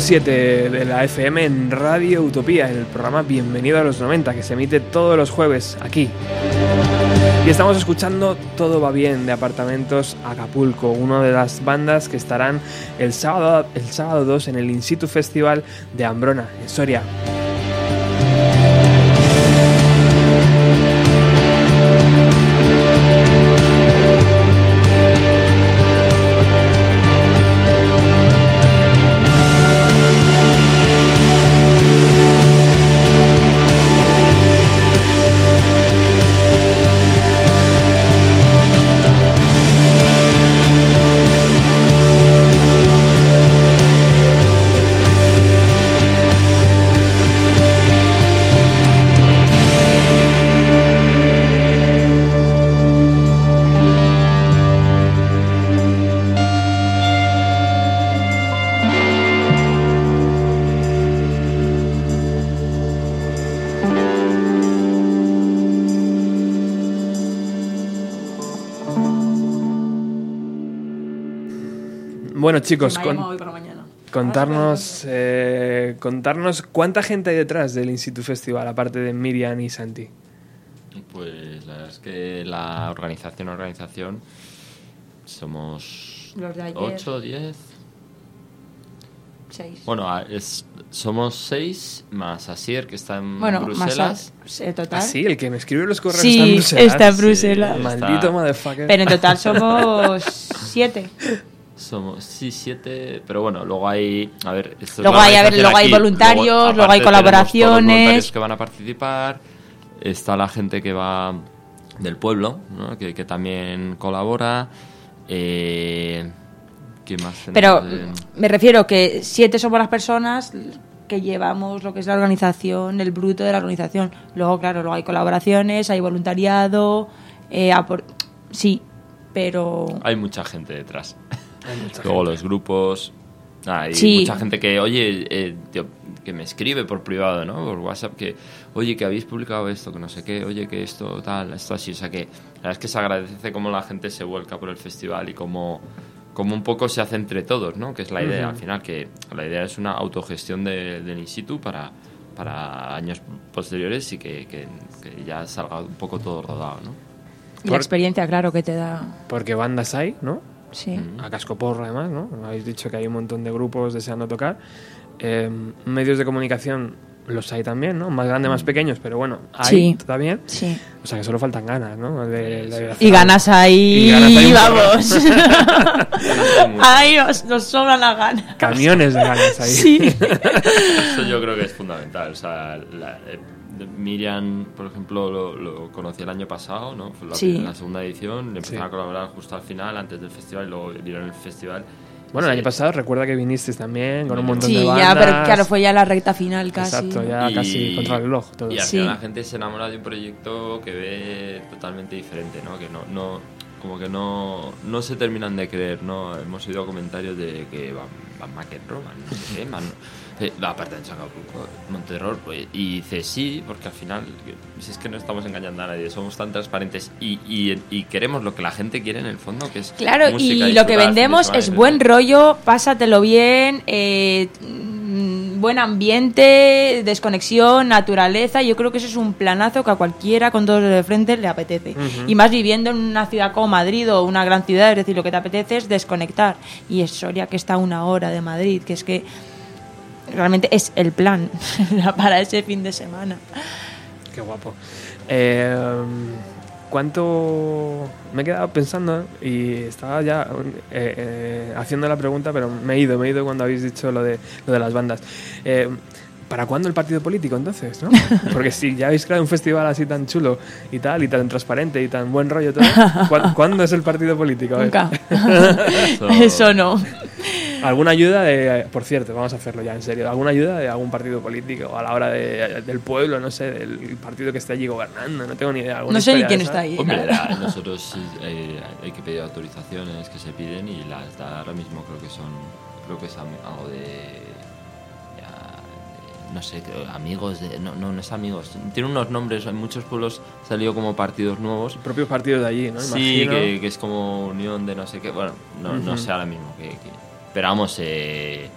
107 de la FM en Radio Utopía, el programa Bienvenido a los 90, que se emite todos los jueves aquí. Y estamos escuchando Todo va bien de Apartamentos Acapulco, una de las bandas que estarán el sábado, el sábado 2 en el In Situ Festival de Ambrona, en Soria. Chicos, con- llamo hoy por la mañana. contarnos, eh, contarnos cuánta gente hay detrás del In Situ Festival, aparte de Miriam y Santi. Pues la verdad es que la organización, organización, somos Los de ayer. 8, 10. Seis. Bueno, a- es, somos 6 más Asier, que está en Bueno, Bruselas. más a- eh, total. ¿Ah, sí? ¿El que me escribe los correos Sí, está en Bruselas? está en Bruselas. Sí, Maldito está- motherfucker. Pero en total somos siete. Somos, sí, 7, pero bueno, luego hay, a ver, esto es Luego hay, a ver, luego hay voluntarios, luego hay todos los colaboraciones. voluntarios que van a participar, está la gente que va del pueblo, ¿no? que, que también colabora, eh, ¿qué más Pero de- me refiero que siete somos las personas que llevamos lo que es la organización, el bruto de la organización. Luego, claro, luego hay colaboraciones, hay voluntariado, eh, sí, pero Hay mucha gente detrás. Luego gente. los grupos. Hay Sí. mucha gente que, oye, eh, tío, que me escribe por privado, ¿no? Por WhatsApp, que, oye, que habéis publicado esto, que no sé qué, oye, que esto, tal, esto así. O sea, que la verdad es que se agradece cómo la gente se vuelca por el festival y cómo, cómo un poco se hace entre todos, ¿no? Que es la idea, al final, que la idea es una autogestión de- del in situ para, para años posteriores y que, que- que ya salga un poco todo rodado, ¿no? y la experiencia, claro, que te da. Porque bandas hay, ¿no? Sí. A cascoporro, además, ¿no? Habéis dicho que hay un montón de grupos deseando tocar. Eh, medios de comunicación los hay también, ¿no? Más grandes, más pequeños, pero bueno, hay Sí. también. Sí. O sea que solo faltan ganas, ¿no? De- de- Y ganas ahí, Y ganas ahí vamos. ahí nos, nos sobran las ganas. Camiones de ganas ahí. Sí. Eso yo creo que es fundamental. O sea, la- eh, Miriam, por ejemplo, lo, lo conocí el año pasado, ¿no? Fue la, Sí. la segunda edición. Empezaron Sí. a colaborar justo al final, antes del festival, y luego vieron el festival. Bueno, el Sí. año pasado recuerda que vinisteis también con un montón Sí, de bandas. ya, pero claro, fue ya la recta final casi. Exacto, ya Y- casi contra el reloj. Todo. Y al Sí. final la gente se enamora de un proyecto que ve totalmente diferente, ¿no? Que no, no como que no, no se terminan de creer, ¿no? Hemos oído comentarios de que Van, Van McEnroe, Van no sé eh, la parte de Acapulco, Monterror, pues, y dice sí, porque al final, si es que no estamos engañando a nadie, somos tan transparentes y, y, y queremos lo que la gente quiere en el fondo, que es Claro, música, y lo que vendemos es buen rollo, pásatelo bien, eh, mm, buen ambiente, desconexión, naturaleza. Yo creo que eso es un planazo que a cualquiera con dedos de frente le apetece. Y más viviendo en una ciudad como Madrid o una gran ciudad, es decir, lo que te apetece es desconectar. Y es Soria que está a una hora de Madrid, que es que realmente es el plan para ese fin de semana. Qué guapo. Eh, ¿Cuánto.? Me he quedado pensando y estaba ya eh, eh, haciendo la pregunta, pero me he ido, me he ido cuando habéis dicho lo de, lo de las bandas. Eh, ¿Para cuándo el partido político entonces? ¿no? Porque si ya habéis creado un festival así tan chulo y tal, y tan transparente y tan buen rollo todo, ¿cuá- ¿cuándo es el partido político? A ver. Nunca. Eso- Eso no. ¿Alguna ayuda de, por cierto, vamos a hacerlo ya en serio, alguna ayuda de algún partido político a la hora de- del pueblo, no sé, del partido que esté allí gobernando? No tengo ni idea. ¿Alguna No sé ni quién está ahí. Hombre, la- nosotros sí, eh, hay que pedir autorizaciones que se piden y las da ahora mismo creo que son creo que es algo de no sé amigos de no, no no es amigos tiene unos nombres en muchos pueblos ha salido como partidos nuevos propios partidos de allí, ¿no? sí Imagino. que, que es como unión de no sé qué bueno no, no sé ahora mismo que- pero vamos eh,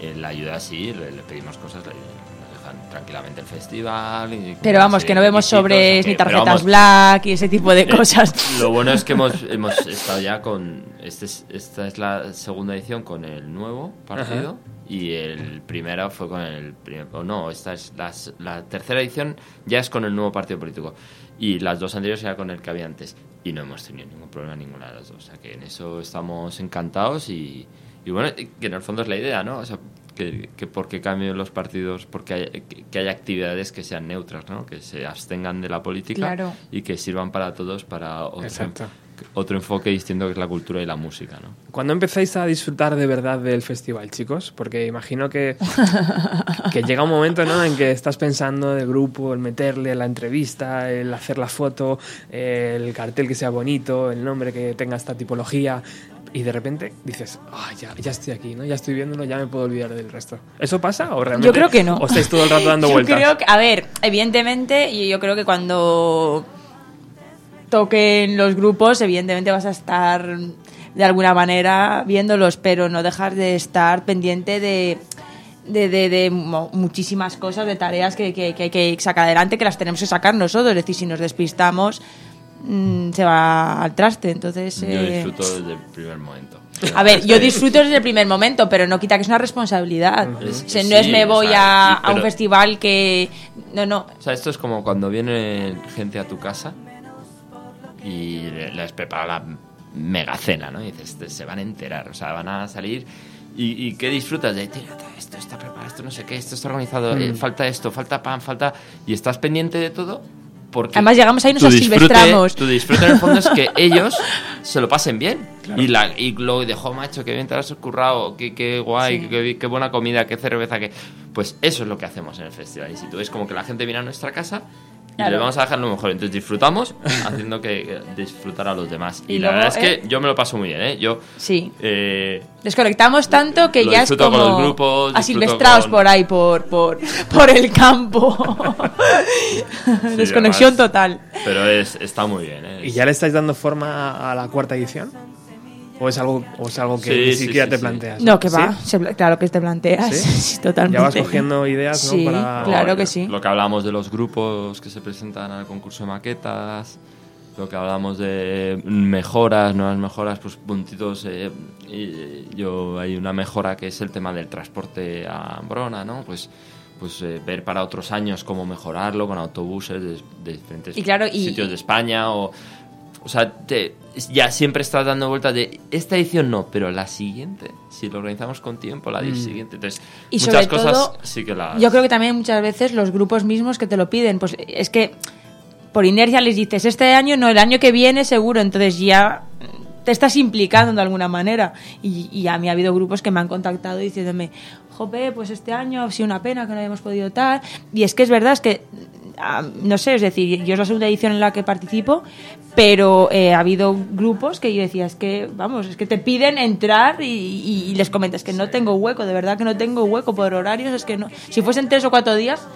eh, la ayuda sí, le, le pedimos cosas, le, le dejan tranquilamente el festival. y- Pero vamos, que no vemos sobres ni tarjetas vamos, black y ese tipo de eh, cosas. Lo bueno es que hemos, hemos estado ya con. Este es- esta es la segunda edición con el nuevo partido. Y el primero fue con el. primer- o no, esta es la, s- la tercera edición ya es con el nuevo partido político. Y las dos anteriores era con el que había antes. Y no hemos tenido ningún problema ninguna de las dos. O sea que en eso estamos encantados y. Y bueno, que en el fondo es la idea, ¿no? O sea, que, que por qué cambien los partidos, porque hay, que, que haya actividades que sean neutras, ¿no? Que se abstengan de la política Claro. y que sirvan para todos para otro, Exacto. otro enfoque distinto que es la cultura y la música, ¿no? ¿Cuándo empezáis a disfrutar de verdad del festival, chicos? Porque imagino que, que llega un momento ¿no? en que estás pensando del grupo, el meterle la entrevista, el hacer la foto, el cartel que sea bonito, el nombre que tenga esta tipología. Y de repente dices, "Ah, ya, ya estoy aquí, ¿no? ya estoy viéndolo, ya me puedo olvidar del resto. ¿Eso pasa o realmente? Yo creo que no. ¿O estáis todo el rato dando yo vueltas? creo que, a ver, evidentemente, y yo creo que cuando toquen los grupos, evidentemente vas a estar de alguna manera viéndolos, pero no dejar de estar pendiente de, de, de- de muchísimas cosas, de tareas que, que- que hay que sacar adelante, que las tenemos que sacar nosotros. Es decir, si nos despistamos, mm, se va al traste. Entonces, Yo eh, disfruto desde el primer momento. a ver, yo disfruto desde el primer momento, pero no quita que es una responsabilidad. Es- O sea, no sí, es me voy o sea, a, un festival que... No, no. O sea, esto es como cuando viene gente a tu casa y le- les prepara la mega cena, ¿no? Y dices, "Este, se van a enterar, o sea, van a salir. ¿Y, y qué disfrutas? De, "Tío, esto está preparado, esto no sé qué, esto está organizado, eh, falta esto, falta pan, falta... Y estás pendiente de todo porque... Además, llegamos ahí y nos asilvestramos. Tu disfrute en el fondo es que ellos se lo pasen bien. Y, la, y luego dejó, macho, que bien te lo has currado, qué, qué guay, Sí. qué, qué buena comida, qué cerveza, que Pues eso es lo que hacemos en el festival. Y si tú ves como que la gente viene a nuestra casa y Claro. le vamos a dejar lo mejor. Entonces disfrutamos haciendo que disfrutar a los demás. Y, Y la luego, verdad es eh, que yo me lo paso muy bien, ¿eh? Yo... Sí. eh, Desconectamos tanto que Lo ya es disfruto con como los grupos, asilvestrados con- por ahí, por, por, por el campo. Desconexión además- total. pero es, está muy bien, ¿eh? ¿Y ya le estáis dando forma a la cuarta edición? ¿O es algo, o es algo que Sí, ni sí, siquiera sí, te sí. planteas? No, que va. claro que te planteas. Totalmente. Ya vas cogiendo ideas, ¿no? Sí, Para- claro que sí. Lo que hablamos de los grupos que se presentan al concurso de maquetas, lo que hablamos de mejoras, nuevas mejoras, pues puntitos. eh, y yo hay una mejora que es el tema del transporte a Ambrona, ¿no? Pues pues eh, ver para otros años cómo mejorarlo con autobuses de, de diferentes Y claro, y- sitios de España o o sea, te- ya siempre estás dando vueltas de esta edición no, pero la siguiente, si lo organizamos con tiempo, la siguiente. Entonces, Y muchas sobre cosas todo, sí que las. Yo creo que también muchas veces los grupos mismos que te lo piden, pues es que por inercia les dices, este año no, el año que viene seguro, entonces ya te estás implicando de alguna manera. Y, y a mí ha habido grupos que me han contactado diciéndome, jope, pues este año ha sido una pena que no hayamos podido tal. Y es que es verdad, es que, no sé, es decir, yo es la segunda edición en la que participo, pero eh, ha habido grupos que yo decía, es que, vamos, es que te piden entrar y, y- y les comentas que no tengo hueco, de verdad que no tengo hueco por horarios, es que no. Si fuesen tres o cuatro días,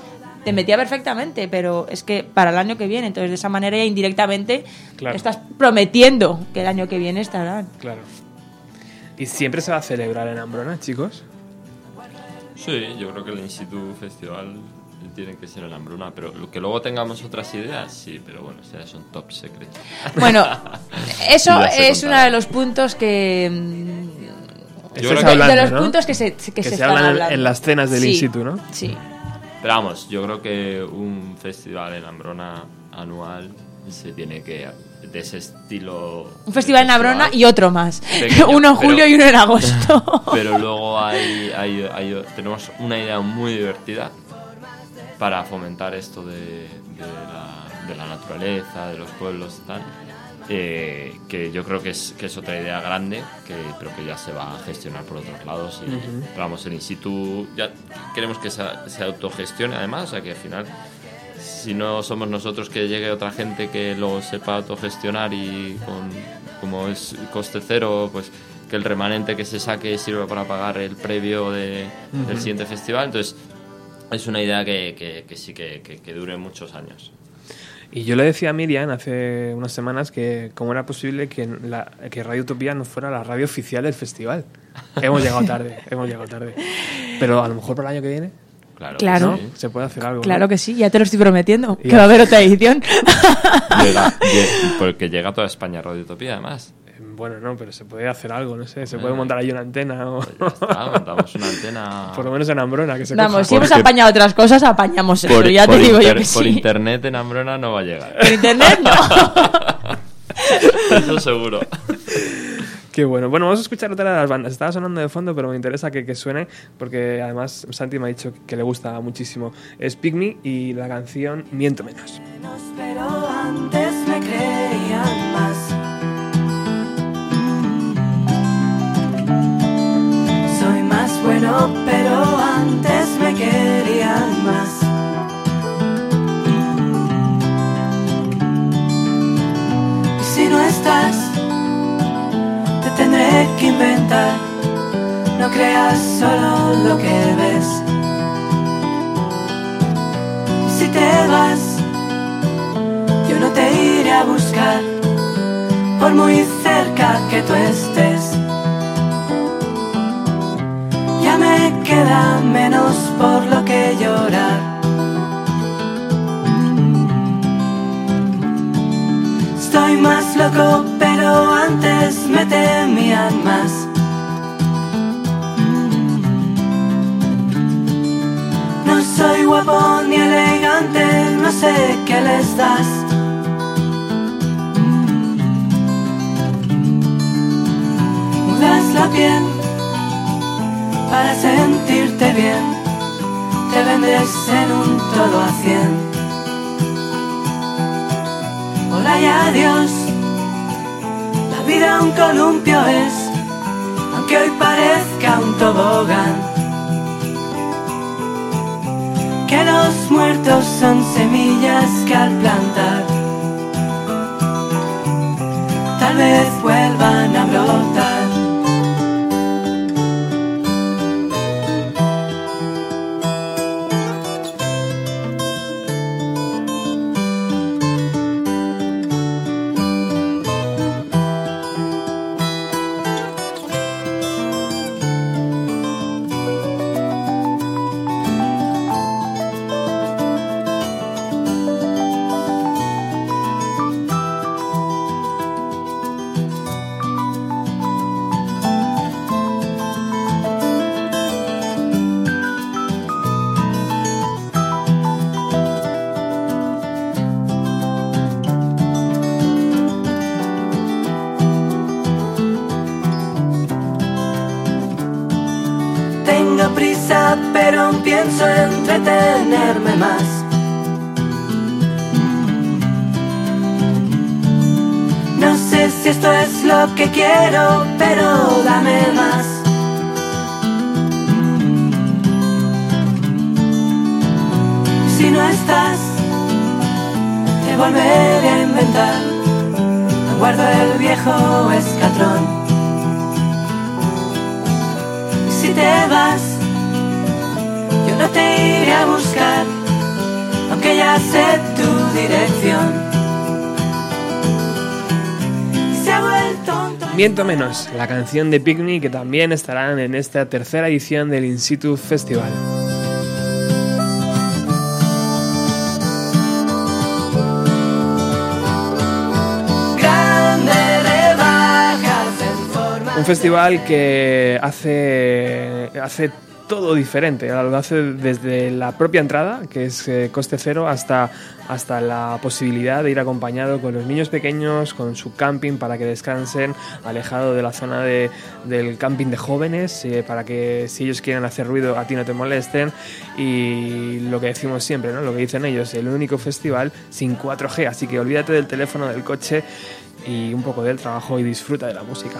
te metía perfectamente, pero es que para el año que viene, entonces de esa manera ya indirectamente Claro. estás prometiendo que el año que viene estarán. Claro. ¿Y siempre se va a celebrar en Ambrona, chicos? Sí, yo creo que el Instituto Festival tiene que ser en Hambruna, pero lo que luego tengamos otras ideas, sí, pero bueno, esas son top secretos. Bueno, eso es uno de los puntos que... mm, Yo creo que- de hablando, los ¿no? puntos que se, que Que se, se están hablan en- hablando. en las cenas del Sí, in situ, ¿no? Sí. Pero vamos, yo creo que un festival en Ambrona anual se tiene que de ese estilo. Un festival en Abrona y otro más. Pequeño, uno en pero- julio y uno en agosto. Pero luego hay, hay- hay- tenemos una idea muy divertida para fomentar esto de, de la, de la naturaleza, de los pueblos y tal. eh, que yo creo que es, que es otra idea grande, que, pero que ya se va a gestionar por otros lados. Y, pero vamos, el in situ ya queremos que se, se autogestione además, o sea que al final, si no somos nosotros que llegue otra gente que lo sepa autogestionar y con, como es coste cero, pues que el remanente que se saque sirva para pagar el previo de, del siguiente festival. Entonces, es una idea que, que- que sí que, que- que dure muchos años. Y yo le decía a Miriam hace unas semanas que cómo era posible que, la, que Radio Utopía no fuera la radio oficial del festival. hemos llegado tarde, hemos llegado tarde. Pero a lo mejor para el año que viene Claro. Claro. ¿no? se puede hacer algo. ¿no? Claro que sí, ya te lo estoy prometiendo, que va a haber otra edición. Llega- porque llega a toda España Radio Utopía, además. Eh, Bueno, no, pero se puede hacer algo, no sé. Se Eh. puede montar ahí una antena o... Pues ya está, montamos una antena. Por lo menos en Ambrona, que se Vamos, coja. si hemos apañado otras cosas, apañamos eso, por, ya te digo yo que por internet en Ambrona no va a llegar. Por internet no. Eso seguro. Qué bueno. Bueno, vamos a escuchar otra de las bandas. Estaba sonando de fondo, pero me interesa que, que suene porque además Santi me ha dicho que le gusta muchísimo. Es Pick Me y la canción Miento Menos. Pero antes me creían bueno, pero antes me querían más. Y si no estás, te tendré que inventar. No creas solo lo que ves. Y si te vas, yo no te iré a buscar, por muy cerca que tú estés. Queda menos por lo que llorar. Estoy más loco, pero antes me temían más. No soy guapo ni elegante, no sé qué les das. La piel para sentirte bien, te vendes en un todo a cien. Hola y adiós, la vida un columpio es, aunque hoy parezca un tobogán que los muertos son semillas que al plantar tal vez vuelvan a brotar. Pero pienso entretenerme más. No sé si esto es lo que quiero, pero dame más. Si no estás, te volveré a inventar. Guardo el viejo escatrón. Si te vas, no te iré a buscar, aunque ya sé tu dirección. Miento Menos, la canción de Pick Me que también estarán en esta tercera edición del In Situ Festival. Un festival que hace, hace todo diferente, lo hace desde la propia entrada, que es eh, coste cero, hasta, hasta la posibilidad de ir acompañado con los niños pequeños, con su camping para que descansen, alejado de la zona de- del camping de jóvenes, eh, para que si ellos quieren hacer ruido a ti no te molesten. Y lo que decimos siempre, ¿no? lo que dicen ellos, el único festival sin 4G, así que olvídate del teléfono, del coche y un poco del trabajo y disfruta de la música.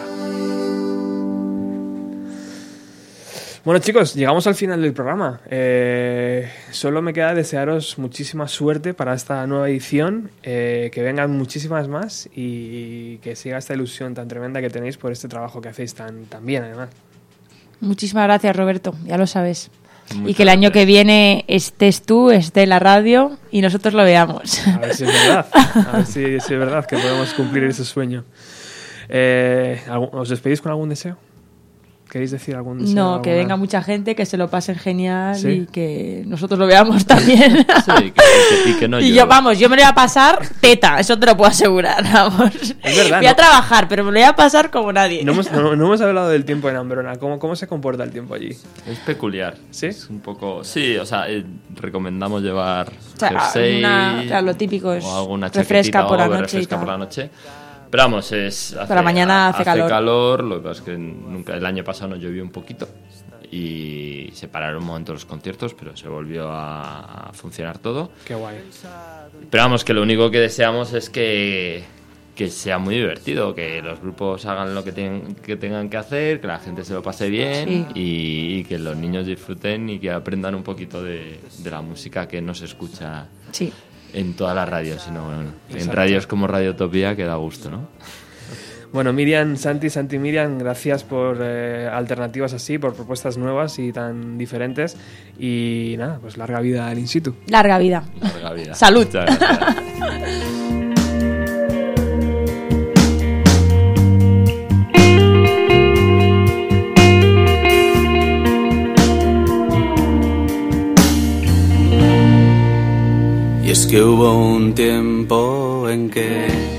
Bueno chicos, llegamos al final del programa. Eh, solo me queda desearos muchísima suerte para esta nueva edición, eh, que vengan muchísimas más y que siga esta ilusión tan tremenda que tenéis por este trabajo que hacéis tan, tan bien además. Muchísimas gracias, Roberto, ya lo sabes. Y que el año gracias. que viene estés tú, esté en la radio y nosotros lo veamos. A ver si es verdad. A ver si, si es verdad que podemos cumplir ese sueño. Eh, ¿algún- ¿Os despedís con algún deseo? ¿Queréis decir algún deseo? No, que alguna- venga mucha gente, que se lo pasen genial ¿Sí? y que nosotros lo veamos también. Sí, que- que- y que no y yo, vamos, yo me lo voy a pasar teta, eso te lo puedo asegurar, vamos. Es verdad, Voy a trabajar, pero me lo voy a pasar como nadie. No hemos, no- no hemos hablado del tiempo en Ambrona. ¿Cómo, ¿Cómo se comporta el tiempo allí? Es peculiar. ¿Sí? Es un poco. Sí, o sea, eh, recomendamos llevar O sea, jersey. una- claro, lo típico es o alguna refresca por la o noche y refresca tal. por la noche. Pero vamos, es. Hace, mañana hace calor. Lo que pasa es que nunca, el año pasado nos llovió un poquito y se pararon un momento los conciertos, pero se volvió a, a funcionar todo. Qué guay. Pero vamos, que lo único que deseamos es que, que sea muy divertido, que los grupos hagan lo que, ten- que tengan que hacer, que la gente se lo pase bien Sí. y, y que los niños disfruten y que aprendan un poquito de, de la música que no se escucha Sí. En todas las radios, sino bueno, en radios como Radio Utopía que da gusto, ¿no? Bueno, Miriam, Santi, Santi, Miriam, gracias por eh, alternativas así, por propuestas nuevas y tan diferentes. Y nada, pues larga vida al in situ. Larga vida. Larga vida. Salud. Y es que hubo un tiempo en que